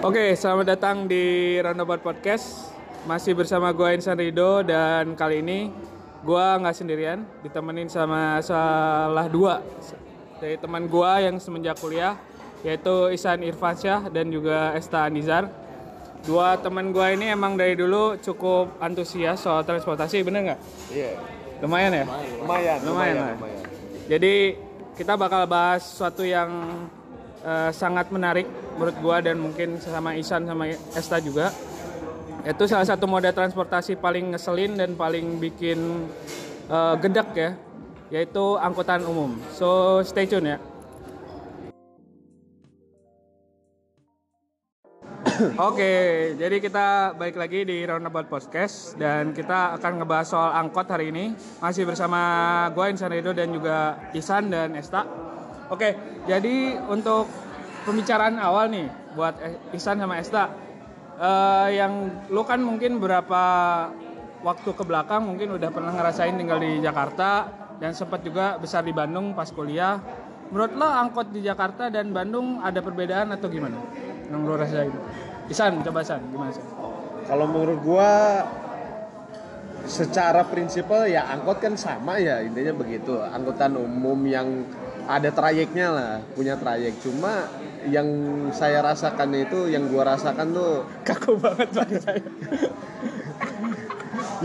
Oke, selamat datang di Roundabout Podcast. Masih bersama gue Insan Rido dan kali ini gue nggak sendirian, ditemenin sama salah dua dari teman gue yang semenjak kuliah, yaitu Isan Irfansyah dan juga Esta Anizar. Dua teman gue ini emang dari dulu cukup antusias soal transportasi, bener nggak? Iya. Lumayan ya? Lumayan. Lumayan lah. Jadi kita bakal bahas sesuatu yang eh, sangat menarik menurut gua dan mungkin sama Isan sama Esta juga. Itu salah satu moda transportasi paling ngeselin dan paling bikin eh, gedek ya, yaitu angkutan umum. So stay tune ya. Oke, jadi kita balik lagi di Roundabout Podcast dan kita akan ngebahas soal angkot hari ini. Masih bersama gue Insan Rido dan juga Isan dan Esta. Oke, jadi untuk pembicaraan awal nih buat Isan sama Esta, eh, yang lu kan mungkin berapa waktu ke belakang mungkin udah pernah ngerasain tinggal di Jakarta dan sempat juga besar di Bandung pas kuliah. Menurut lo angkot di Jakarta dan Bandung ada perbedaan atau gimana? Yang lo rasain? Isan, coba San, gimana San? Kalau menurut gua secara prinsipal ya angkot kan sama ya intinya begitu. Angkutan umum yang ada trayeknya lah, punya trayek. Cuma yang saya rasakan itu, yang gua rasakan tuh Kaku banget bagi saya.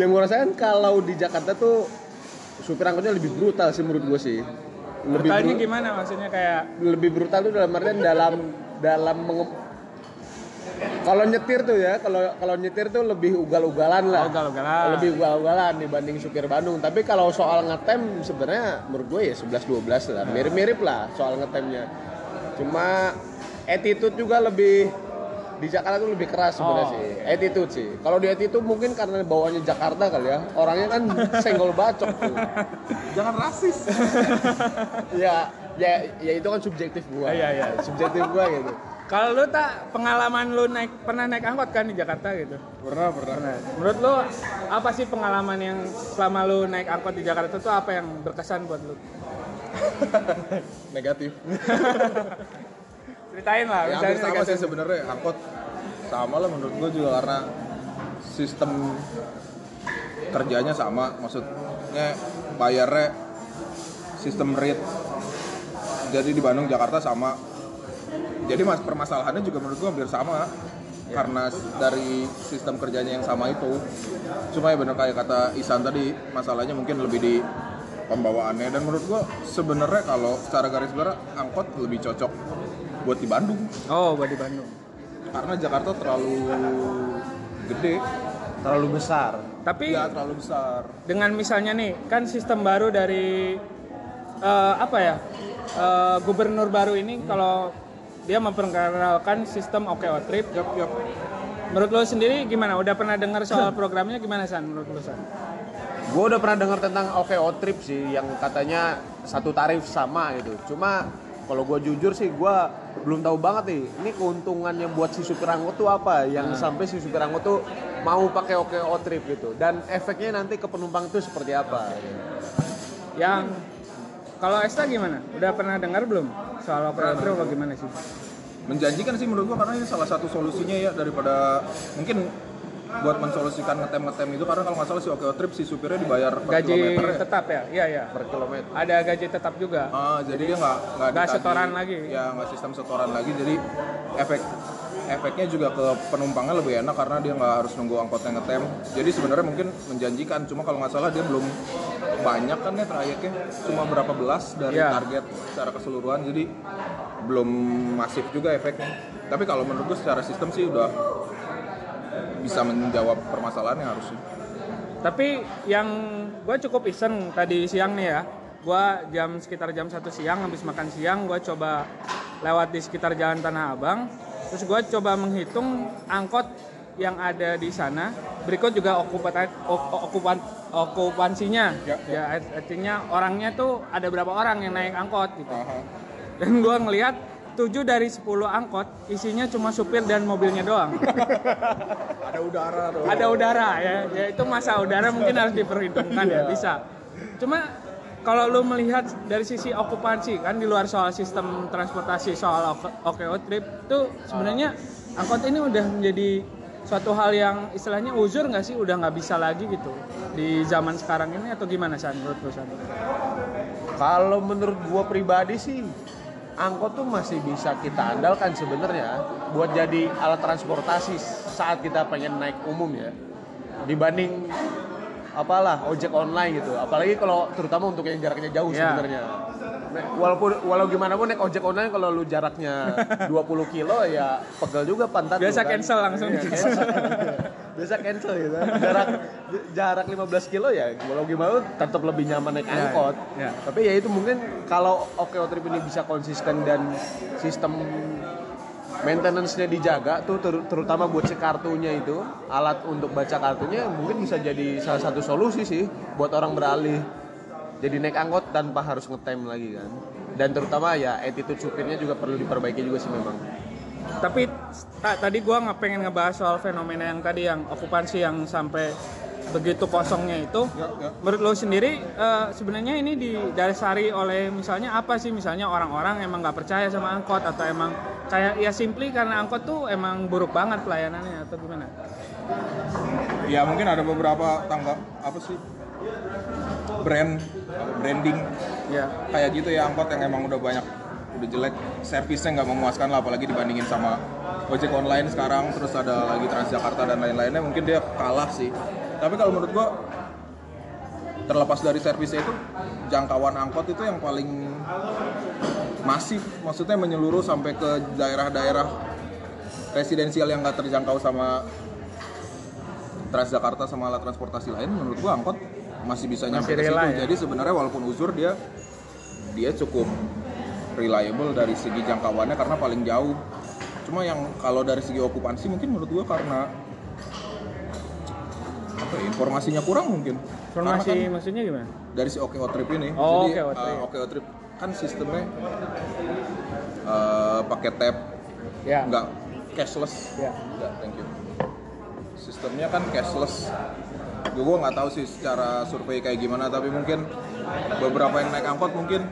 yang gua rasakan kalau di Jakarta tuh supir angkotnya lebih brutal sih menurut gua sih. Lebih Brutalnya bru- gimana maksudnya kayak lebih brutal tuh dalam artian dalam dalam menge- kalau nyetir tuh ya kalau kalau nyetir tuh lebih ugal-ugalan lah. Oh, ugal-ugalan. lebih ugal-ugalan dibanding supir Bandung. Tapi kalau soal ngetem sebenarnya menurut gue ya 11 12 lah. Mirip-mirip lah soal ngetemnya. Cuma attitude juga lebih di Jakarta tuh lebih keras sebenarnya Oh. sih. Attitude sih. Kalau di attitude mungkin karena bawahnya Jakarta kali ya. Orangnya kan senggol bacok tuh. Jangan rasis. ya ya ya itu kan subjektif gua. Iya, iya. subjektif gua gitu kalau lu tak pengalaman lu naik pernah naik angkot kan di Jakarta gitu. Pernah, pernah. Pernah. Menurut lu apa sih pengalaman yang selama lu naik angkot di Jakarta tuh apa yang berkesan buat lu? Negatif. Ceritain lah, Ya, hampir sama negatif. sih sebenarnya angkot sama lah menurut gue juga karena sistem kerjanya sama maksudnya bayarnya sistem rate jadi di Bandung Jakarta sama jadi mas permasalahannya juga menurut gue hampir sama karena s- dari sistem kerjanya yang sama itu. Cuma ya bener kayak kata Isan tadi masalahnya mungkin lebih di pembawaannya. Dan menurut gue sebenarnya kalau secara garis besar angkot lebih cocok buat di Bandung. Oh, buat di Bandung. karena Jakarta terlalu gede. Terlalu besar. Tapi ya terlalu besar. dengan misalnya nih kan sistem baru dari eh, apa ya eh, gubernur baru ini kalau dia memperkenalkan sistem OKO Trip. Menurut lo sendiri gimana? Udah pernah dengar soal programnya gimana San? Menurut lo San? gue udah pernah dengar tentang OKO trip sih yang katanya satu tarif sama gitu cuma kalau gue jujur sih gue belum tahu banget nih ini keuntungannya buat si supir angkot tuh apa yang sampai si supir angkot tuh mau pakai OKO trip gitu dan efeknya nanti ke penumpang itu seperti apa Yang kalau Esta gimana? Udah pernah dengar belum soal Trip atau gimana sih? menjanjikan sih menurut gua karena ini salah satu solusinya ya daripada mungkin buat mensolusikan ngetem ngetem itu karena kalau nggak salah si OKO Trip si supirnya dibayar per Gaji kilometer ya. tetap ya? Iya iya. per kilometer Ada gaji tetap juga. Ah, jadi dia nggak nggak setoran lagi. Ya nggak sistem setoran lagi. Jadi efek efeknya juga ke penumpangnya lebih enak karena dia nggak harus nunggu angkotnya ngetem. Jadi sebenarnya mungkin menjanjikan. Cuma kalau nggak salah dia belum banyak kan ya trayeknya. Cuma berapa belas dari Iya. target secara keseluruhan. Jadi belum masif juga efeknya. Tapi kalau menurut gue secara sistem sih udah bisa menjawab permasalahannya harusnya. Tapi yang gue cukup iseng tadi siang nih ya, gue jam sekitar jam satu siang habis makan siang gue coba lewat di sekitar jalan Tanah Abang, terus gue coba menghitung angkot yang ada di sana. Berikut juga okupan okupan okupansinya, Ya, ya. Artinya orangnya tuh ada berapa orang yang naik angkot gitu. Dan gue ngelihat 7 dari 10 angkot isinya cuma supir dan mobilnya doang. Ada udara tuh. ada udara ya, ya itu masa udara mungkin harus diperhitungkan ya bisa. Cuma kalau lu melihat dari sisi okupansi kan di luar soal sistem transportasi soal OKO trip itu sebenarnya angkot ini udah menjadi suatu hal yang istilahnya uzur nggak sih udah nggak bisa lagi gitu di zaman sekarang ini atau gimana San menurut San? Kalau menurut gua pribadi sih angkot tuh masih bisa kita andalkan sebenarnya buat jadi alat transportasi saat kita pengen naik umum ya dibanding apalah ojek online gitu apalagi kalau terutama untuk yang jaraknya jauh Ya. sebenarnya walaupun walau gimana pun naik ojek online kalau lu jaraknya 20 kilo ya pegel juga pantat lu Biasa kan. cancel langsung. Iya, cancel. biasa cancel gitu jarak jarak 15 kilo ya walau gimana pun tetap lebih nyaman naik Ya, angkot ya. tapi ya itu mungkin kalau OKO Trip ini bisa konsisten dan sistem maintenance-nya dijaga tuh ter- terutama buat si kartunya itu. Alat untuk baca kartunya mungkin bisa jadi salah satu solusi sih buat orang beralih. Jadi naik angkot tanpa harus ngetem lagi kan. Dan terutama ya attitude supirnya juga perlu diperbaiki juga sih memang. Tapi ta- tadi gua nggak pengen ngebahas soal fenomena yang tadi yang okupansi yang sampai begitu kosongnya itu. Ya, ya. Menurut lo sendiri eh, sebenarnya ini didasari oleh misalnya apa sih misalnya orang-orang emang nggak percaya sama angkot atau emang kayak ya simply karena angkot tuh emang buruk banget pelayanannya atau gimana? Ya mungkin ada beberapa tangga apa sih brand branding Ya. kayak gitu ya angkot yang emang udah banyak udah jelek servisnya nggak memuaskan lah apalagi dibandingin sama ojek online sekarang terus ada lagi Transjakarta dan lain-lainnya mungkin dia kalah sih tapi kalau menurut gua terlepas dari servisnya itu jangkauan angkot itu yang paling masif maksudnya menyeluruh sampai ke daerah-daerah residensial yang nggak terjangkau sama Transjakarta sama alat transportasi lain menurut gua angkot masih bisa nyampe ke situ. ya? Jadi sebenarnya walaupun uzur dia dia cukup reliable dari segi jangkauannya karena paling jauh. Cuma yang kalau dari segi okupansi mungkin menurut gua karena apa ya, informasinya kurang mungkin. Karena Informasi kan maksudnya gimana? dari si OKO Trip ini. Oh, Jadi OKO uh, Trip. OKO Trip kan sistemnya uh, pakai tap Ya. nggak cashless. Ya. Enggak, thank you. Sistemnya kan cashless. Gue nggak tahu sih secara survei kayak gimana, tapi mungkin beberapa yang naik angkot mungkin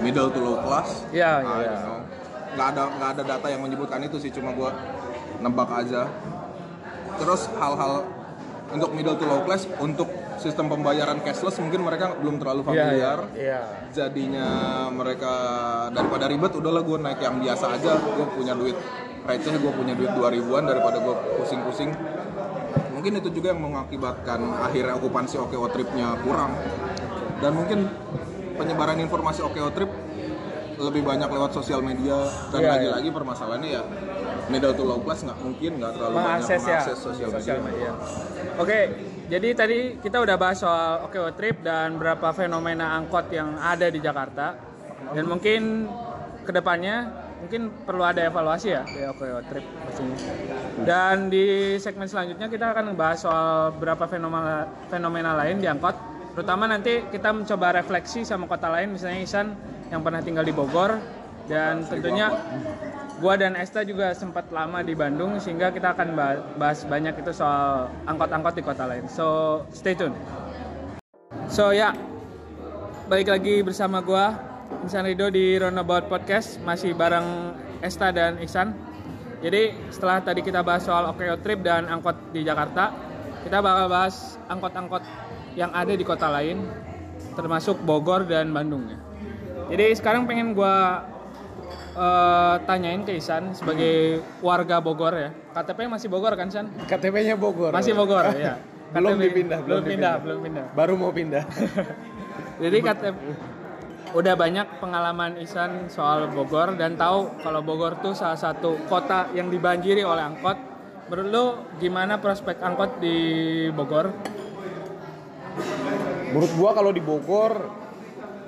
middle to low class. Ya, I ya. don't know. Nggak ada nggak ada data yang menyebutkan itu sih, cuma gue nebak aja. Terus hal-hal untuk middle to low class untuk sistem pembayaran cashless mungkin mereka belum terlalu Iya, familiar. Iya. jadinya mereka daripada ribet udahlah gue naik yang biasa aja gue punya duit receh gue punya duit 2000an daripada gue pusing-pusing. Mungkin itu juga yang mengakibatkan akhirnya okupansi OKO tripnya kurang. Dan mungkin penyebaran informasi OKO trip lebih banyak lewat sosial media dan Iya, lagi-lagi permasalahannya ya middle to low class nggak mungkin nggak terlalu mengakses banyak ya mengakses sosial media. Oke, jadi tadi kita udah bahas soal OKO Trip dan berapa fenomena angkot yang ada di Jakarta dan mungkin ke depannya mungkin perlu ada evaluasi ya di OKO Trip pastinya. Dan di segmen selanjutnya kita akan membahas soal berapa fenomena fenomena lain di angkot. Terutama nanti kita mencoba refleksi sama kota lain, misalnya Isan yang pernah tinggal di Bogor dan tentunya gua dan Esta juga sempat lama di Bandung sehingga kita akan bah- bahas banyak itu soal angkot-angkot di kota lain. So stay tune. So ya, balik lagi bersama gua Insan Rido di Roundabout Podcast masih bareng Esta dan Ihsan. Jadi setelah tadi kita bahas soal OKO Trip dan angkot di Jakarta, kita bakal bahas angkot-angkot yang ada di kota lain, termasuk Bogor dan Bandung ya. Jadi sekarang pengen gua eh, tanyain ke Isan sebagai warga Bogor ya. KTP masih Bogor kan San? KTP-nya Bogor Masih Bogor ya. belum KTP dipindah belum pindah, belum pindah. baru mau pindah Jadi KTP udah banyak pengalaman Isan soal Bogor dan tahu kalau Bogor tuh salah satu kota yang dibanjiri oleh angkot. Menurut lo gimana prospek angkot di Bogor? Menurut gua kalau di Bogor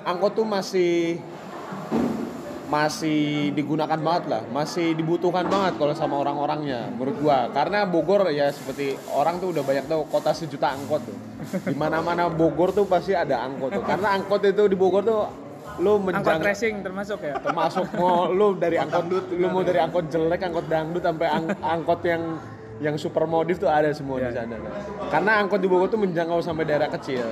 angkot tuh masih masih digunakan banget lah, masih dibutuhkan banget kalau sama orang-orangnya menurut gua. Karena Bogor ya seperti orang tuh udah banyak tahu kota sejuta angkot tuh. Di mana-mana Bogor tuh pasti ada angkot tuh. Karena angkot itu di Bogor tuh lu Angkot menjang racing termasuk ya? termasuk mau lu dari angkot lu mau dari angkot jelek, angkot dangdut sampai ang- angkot yang yang super modif tuh ada semua di sana. Karena angkot di Bogor tuh menjangkau sampai daerah kecil.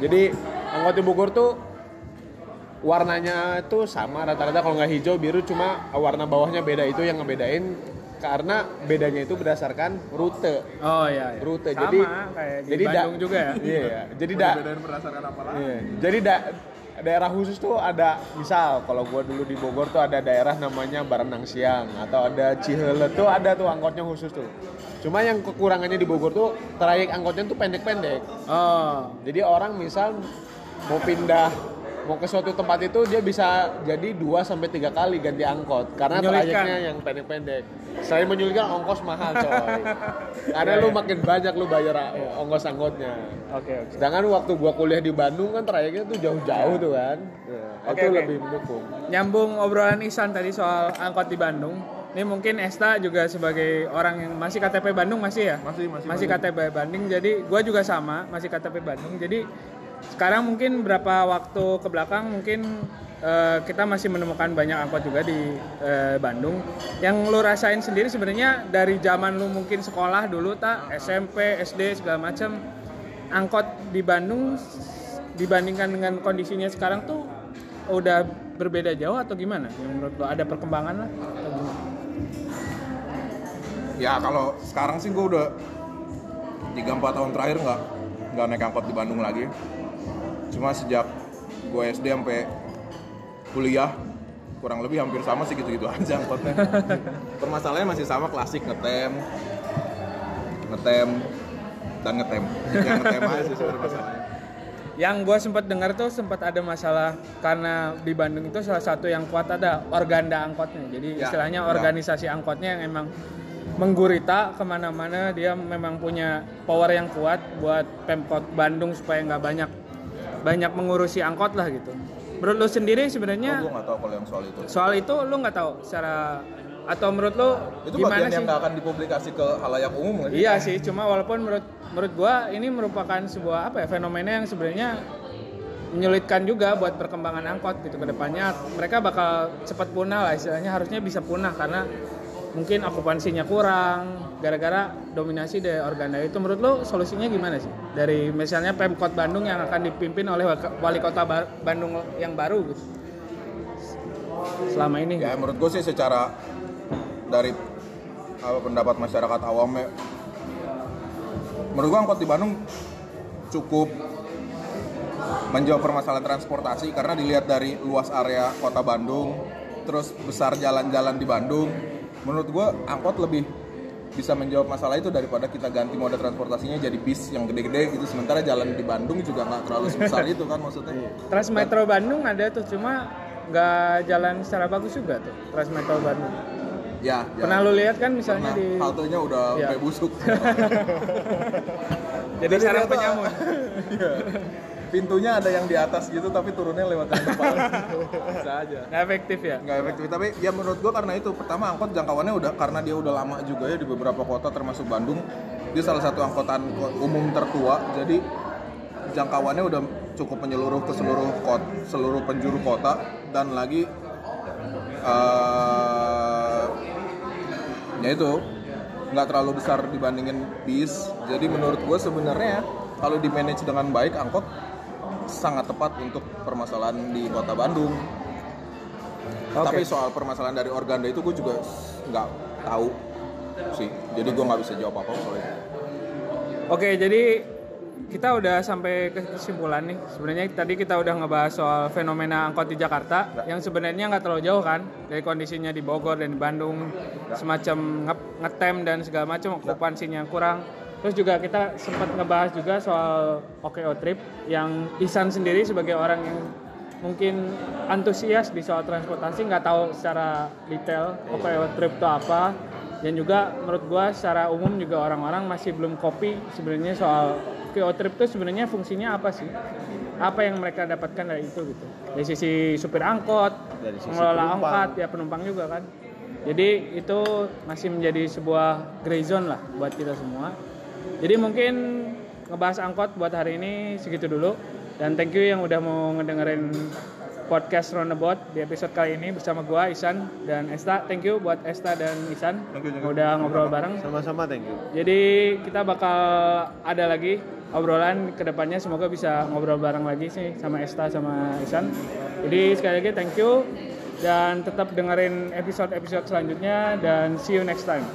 Jadi angkot di Bogor tuh warnanya tuh sama rata-rata kalau nggak hijau biru cuma warna bawahnya beda itu yang ngebedain karena bedanya itu berdasarkan rute. Oh iya, iya. Rute. Sama Jadi kayak di jadi da- Bandung juga ya. Iya, jadi da- berdasarkan apa lagi? Iya. Jadi da- daerah khusus tuh ada misal kalau gua dulu di Bogor tuh ada daerah namanya Barenang Siang atau ada Ciheule tuh ada tuh angkotnya khusus tuh. Cuma yang kekurangannya di Bogor tuh trayek angkotnya tuh pendek-pendek. Oh. Jadi orang misal mau pindah mau ke suatu tempat itu dia bisa jadi 2 sampai tiga kali ganti angkot karena trayeknya yang pendek-pendek. Selain menyulitkan ongkos mahal coy. karena lu makin banyak lu bayar uh, ongkos angkotnya. Oke, oke. Sedangkan waktu gua kuliah di Bandung kan trayeknya tuh jauh-jauh tuh kan. Nah, Oke, itu oke. lebih mendukung. Nyambung obrolan Isan tadi soal angkot di Bandung. Ini mungkin Esta juga sebagai orang yang masih KTP Bandung masih ya? Masih, masih Masih KTP Bandung. Jadi gua juga sama, masih KTP Bandung. Jadi sekarang mungkin berapa waktu ke belakang mungkin eh, kita masih menemukan banyak angkot juga di eh, Bandung. Yang lu rasain sendiri sebenarnya dari zaman lu mungkin sekolah dulu tak SMP, SD segala macam angkot di Bandung dibandingkan dengan kondisinya sekarang tuh udah berbeda jauh atau gimana? Yang menurut lo ada perkembangan lah atau? Ya kalau sekarang sih gue udah 3-4 tahun terakhir nggak nggak naik angkot di Bandung lagi. Cuma sejak gue SD sampai kuliah kurang lebih hampir sama sih gitu-gitu aja angkotnya. Permasalahannya masih sama klasik ngetem, ngetem dan ngetem. Yang ngetem aja sih sebenarnya masalahnya. Yang gue sempat dengar tuh sempat ada masalah karena di Bandung itu salah satu yang kuat ada organda angkotnya. Jadi Ya, istilahnya ya. organisasi angkotnya yang emang menggurita ke mana-mana dia memang punya power yang kuat buat pemkot Bandung supaya nggak banyak banyak mengurusi angkot lah gitu. Menurut lu sendiri sebenarnya Gue nggak tahu kalau yang soal itu. soal itu lu nggak tahu secara atau menurut lu Itu gimana bagian sih? yang nggak akan dipublikasi ke halayak umum? Iya sih, cuma walaupun menurut menurut gua ini merupakan sebuah apa ya fenomena yang sebenarnya menyulitkan juga buat perkembangan angkot gitu ke depannya. Mereka bakal cepat punah lah istilahnya harusnya bisa punah karena mungkin okupansinya kurang gara-gara dominasi dari organda. Itu menurut lo solusinya gimana sih? Dari misalnya Pemkot Bandung yang akan dipimpin oleh wali kota Ba- Bandung yang baru gitu selama ini. Ya menurut gue sih secara dari apa pendapat masyarakat awam menurut gue angkot di Bandung cukup menjawab permasalahan transportasi karena dilihat dari luas area kota Bandung, terus besar jalan-jalan di Bandung, menurut gue angkot lebih bisa menjawab masalah itu daripada kita ganti moda transportasinya jadi bis yang gede-gede gitu. Sementara jalan di Bandung juga nggak terlalu sebesar itu kan maksudnya. Transmetro Bandung ada tuh cuma nggak jalan secara bagus juga tuh Transmetro Bandung. Ya, ya. Pernah lu lihat kan misalnya Nah, di haltenya udah kayak busuk. jadi sarang penyamun. Iya. Pintunya ada yang di atas gitu tapi turunnya lewat yang depan. Bisa aja. nggak efektif ya Nggak efektif tapi ya menurut gua karena itu pertama angkot jangkauannya udah karena dia udah lama juga ya di beberapa kota termasuk Bandung. Dia salah satu angkutan ko- umum tertua jadi jangkauannya udah cukup menyeluruh ke seluruh kot, seluruh penjuru kota dan lagi eh ya itu nggak terlalu besar dibandingin bis jadi menurut gue sebenarnya kalau di manage dengan baik angkot sangat tepat untuk permasalahan di kota Bandung. Tapi soal permasalahan dari organda itu gue juga nggak tahu sih. Jadi gue nggak bisa jawab apa soal itu. Oke jadi kita udah sampai ke kesimpulan nih. Sebenarnya tadi kita udah ngebahas soal fenomena angkot di Jakarta yang sebenarnya nggak terlalu jauh kan dari kondisinya di Bogor dan di Bandung. Semacam nge- ngetem dan segala macam okupansinya kurang terus juga kita sempat ngebahas juga soal OKO Trip yang Isan sendiri sebagai orang yang mungkin antusias di soal transportasi nggak tahu secara detail OKO Trip itu apa. Dan juga menurut gua secara umum juga orang-orang masih belum kopi sebenarnya soal OKO Trip itu sebenarnya fungsinya apa sih? Apa yang mereka dapatkan dari itu gitu? Dari sisi supir angkot Dari sisi pengelola penumpang. angkot ya penumpang juga kan. Jadi itu masih menjadi sebuah gray zone lah buat kita semua jadi mungkin ngebahas angkot buat hari ini segitu dulu dan thank you yang udah mau ngedengerin podcast Roundabout di episode kali ini bersama gua Isan dan Esta. Thank you buat Esta dan Isan Thank you, thank you. udah ngobrol bareng. Sama-sama thank you. Jadi kita bakal ada lagi obrolan ke depannya semoga bisa ngobrol bareng lagi sih sama Esta sama Isan. Jadi sekali lagi thank you dan tetap dengerin episode-episode selanjutnya dan see you next time.